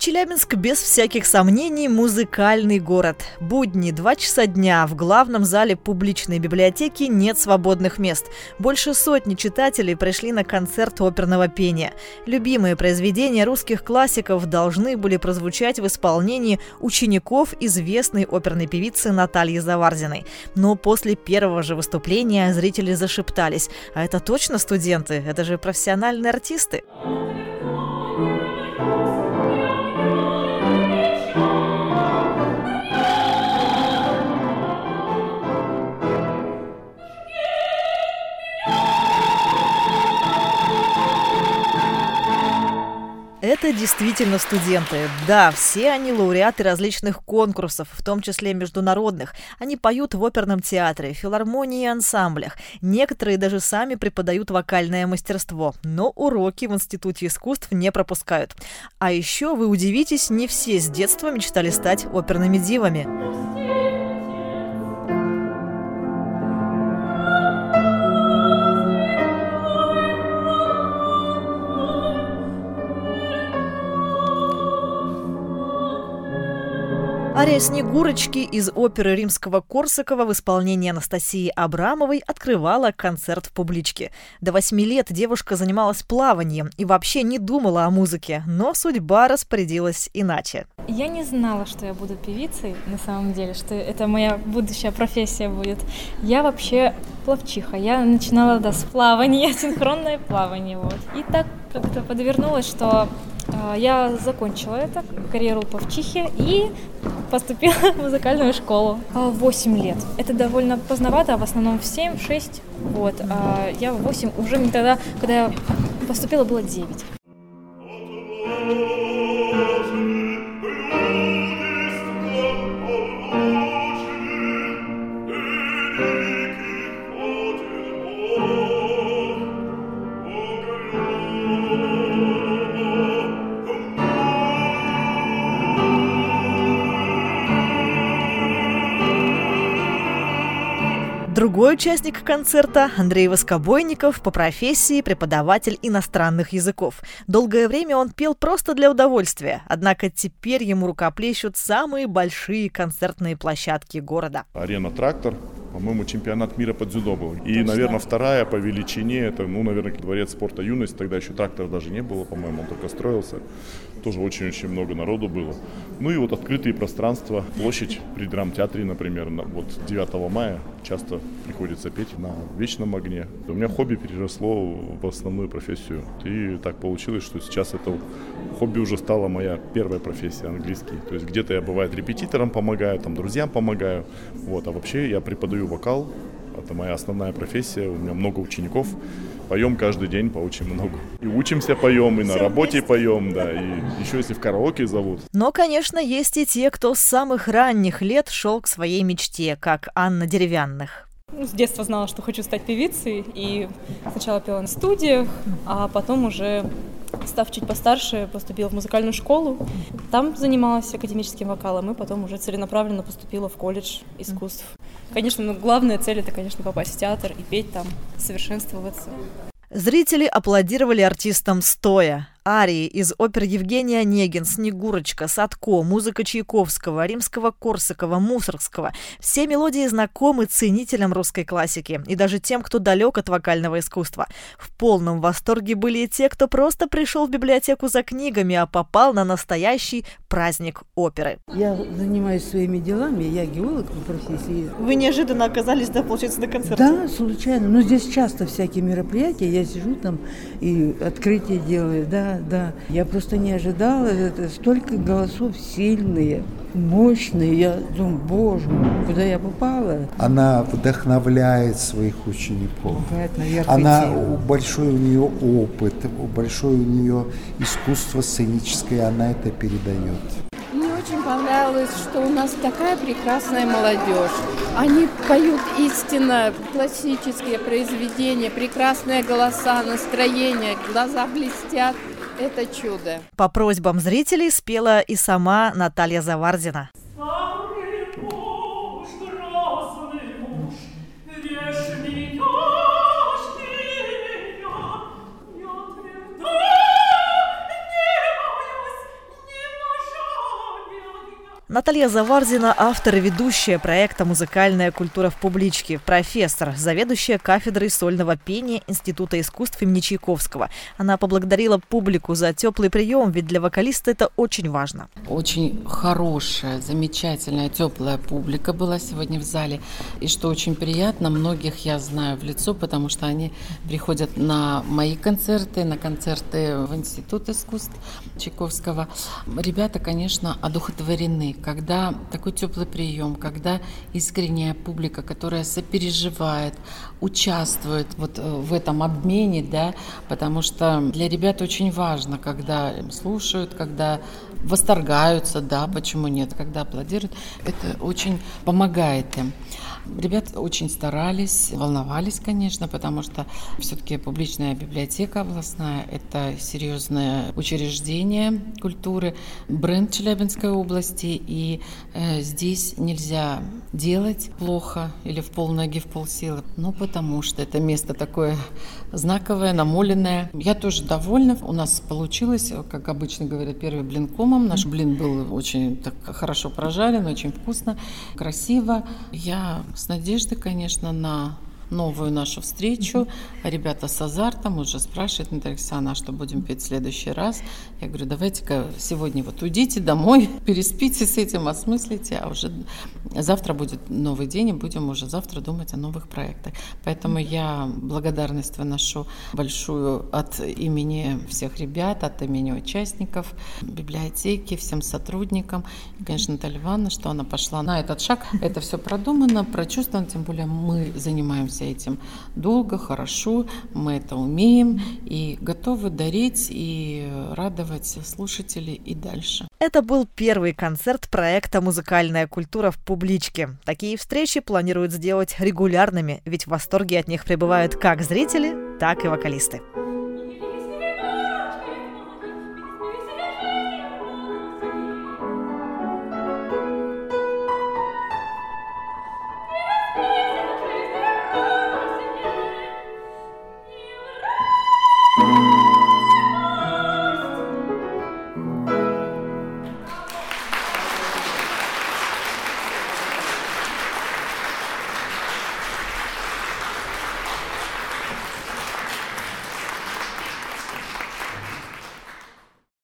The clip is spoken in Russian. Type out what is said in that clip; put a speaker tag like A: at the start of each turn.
A: Челябинск без всяких сомнений музыкальный город. Будни, два часа дня. В главном зале публичной библиотеки нет свободных мест. Больше сотни читателей пришли на концерт оперного пения. Любимые произведения русских классиков должны были прозвучать в исполнении учеников известной оперной певицы Натальи Заварзиной. Но после первого же выступления зрители зашептались. А это точно студенты? Это же профессиональные артисты. Это действительно студенты. Да, все они лауреаты различных конкурсов, в том числе международных. Они поют в оперном театре, филармонии и ансамблях. Некоторые даже сами преподают вокальное мастерство, но уроки в Институте искусств не пропускают. А еще, вы удивитесь, не все с детства мечтали стать оперными дивами. Ария «Снегурочки» из оперы римского Корсакова в исполнении Анастасии Абрамовой открывала концерт в публичке. До восьми лет девушка занималась плаванием и вообще не думала о музыке, но судьба распорядилась иначе.
B: Я не знала, что я буду певицей, на самом деле, что это моя будущая профессия будет. Я вообще плавчиха. Я начинала да, с плавания, синхронное плавание. Вот. И так как-то подвернулось, что э, я закончила это, карьеру плавчихи, и поступила в музыкальную школу. 8 а, лет. Это довольно поздновато, а в основном в 7-6. Вот. А я в 8 уже не тогда, когда я поступила, было 9.
A: Другой участник концерта – Андрей Воскобойников, по профессии преподаватель иностранных языков. Долгое время он пел просто для удовольствия, однако теперь ему рукоплещут самые большие концертные площадки города.
C: Арена «Трактор», по-моему, чемпионат мира по дзюдо был. И, Точно. наверное, вторая по величине, это, ну, наверное, дворец спорта «Юность». Тогда еще трактора даже не было, по-моему, он только строился. Тоже очень-очень много народу было. Ну и вот открытые пространства, площадь при драмтеатре, например, вот 9 мая часто приходится петь на вечном огне. У меня хобби переросло в основную профессию. И так получилось, что сейчас это хобби уже стала моя первая профессия, английский. То есть где-то я, бывает, репетитором помогаю, там, друзьям помогаю. Вот, а вообще я преподаю вокал. Это моя основная профессия. У меня много учеников. Поем каждый день по очень много. И учимся поем, и на работе поем, да. И еще если в караоке зовут.
A: Но, конечно, есть и те, кто с самых ранних лет шел к своей мечте, как Анна Деревянных.
B: Ну, с детства знала, что хочу стать певицей, и сначала пела на студиях, а потом уже Став чуть постарше, поступила в музыкальную школу. Там занималась академическим вокалом и потом уже целенаправленно поступила в колледж искусств. Конечно, ну, главная цель это, конечно, попасть в театр и петь там, совершенствоваться.
A: Зрители аплодировали артистам стоя арии из опер Евгения Онегин, Снегурочка, Садко, музыка Чайковского, Римского Корсакова, Мусоргского. Все мелодии знакомы ценителям русской классики и даже тем, кто далек от вокального искусства. В полном восторге были и те, кто просто пришел в библиотеку за книгами, а попал на настоящий праздник оперы.
D: Я занимаюсь своими делами, я геолог по профессии.
A: Вы неожиданно оказались, да, получается, на концерте?
D: Да, случайно. Но здесь часто всякие мероприятия, я сижу там и открытие делаю, да, да. Я просто не ожидала, это столько голосов сильные, мощные. Я думаю, боже мой, куда я попала?
E: Она вдохновляет своих учеников. Она большой у нее опыт, большое у нее искусство сценическое, она это передает.
F: Мне очень понравилось, что у нас такая прекрасная молодежь. Они поют истинно классические произведения, прекрасные голоса, настроение, глаза блестят. Это чудо.
A: По просьбам зрителей спела и сама Наталья Заварзина. Наталья Заварзина – автор и ведущая проекта «Музыкальная культура в публичке», профессор, заведующая кафедрой сольного пения Института искусств имени Чайковского. Она поблагодарила публику за теплый прием, ведь для вокалиста это очень важно.
G: Очень хорошая, замечательная, теплая публика была сегодня в зале. И что очень приятно, многих я знаю в лицо, потому что они приходят на мои концерты, на концерты в Институт искусств Чайковского. Ребята, конечно, одухотворены когда такой теплый прием, когда искренняя публика, которая сопереживает, участвует вот э, в этом обмене, да, потому что для ребят очень важно, когда слушают, когда восторгаются, да, почему нет, когда аплодируют, это очень помогает им. Ребята очень старались, волновались, конечно, потому что все-таки публичная библиотека областная – это серьезное учреждение культуры, бренд Челябинской области, и э, здесь нельзя делать плохо или в полноги, в полсилы, ну, потому что это место такое знаковое, намоленное. Я тоже довольна. У нас получилось, как обычно говорят, первый блин комом. Наш блин был очень так хорошо прожарен, очень вкусно, красиво. Я с надеждой, конечно, на новую нашу встречу. Ребята с азартом уже спрашивают, Наталья Александровна, а что будем петь в следующий раз? Я говорю, давайте-ка сегодня вот уйдите домой, переспите с этим, осмыслите, а уже завтра будет новый день, и будем уже завтра думать о новых проектах. Поэтому я благодарность выношу большую от имени всех ребят, от имени участников библиотеки, всем сотрудникам. И, конечно, Наталья Ивановна, что она пошла на этот шаг. Это все продумано, прочувствовано, тем более мы занимаемся этим долго, хорошо, мы это умеем и готовы дарить и радовать слушателей и дальше.
A: Это был первый концерт проекта «Музыкальная культура в публичке». Такие встречи планируют сделать регулярными, ведь в восторге от них пребывают как зрители, так и вокалисты.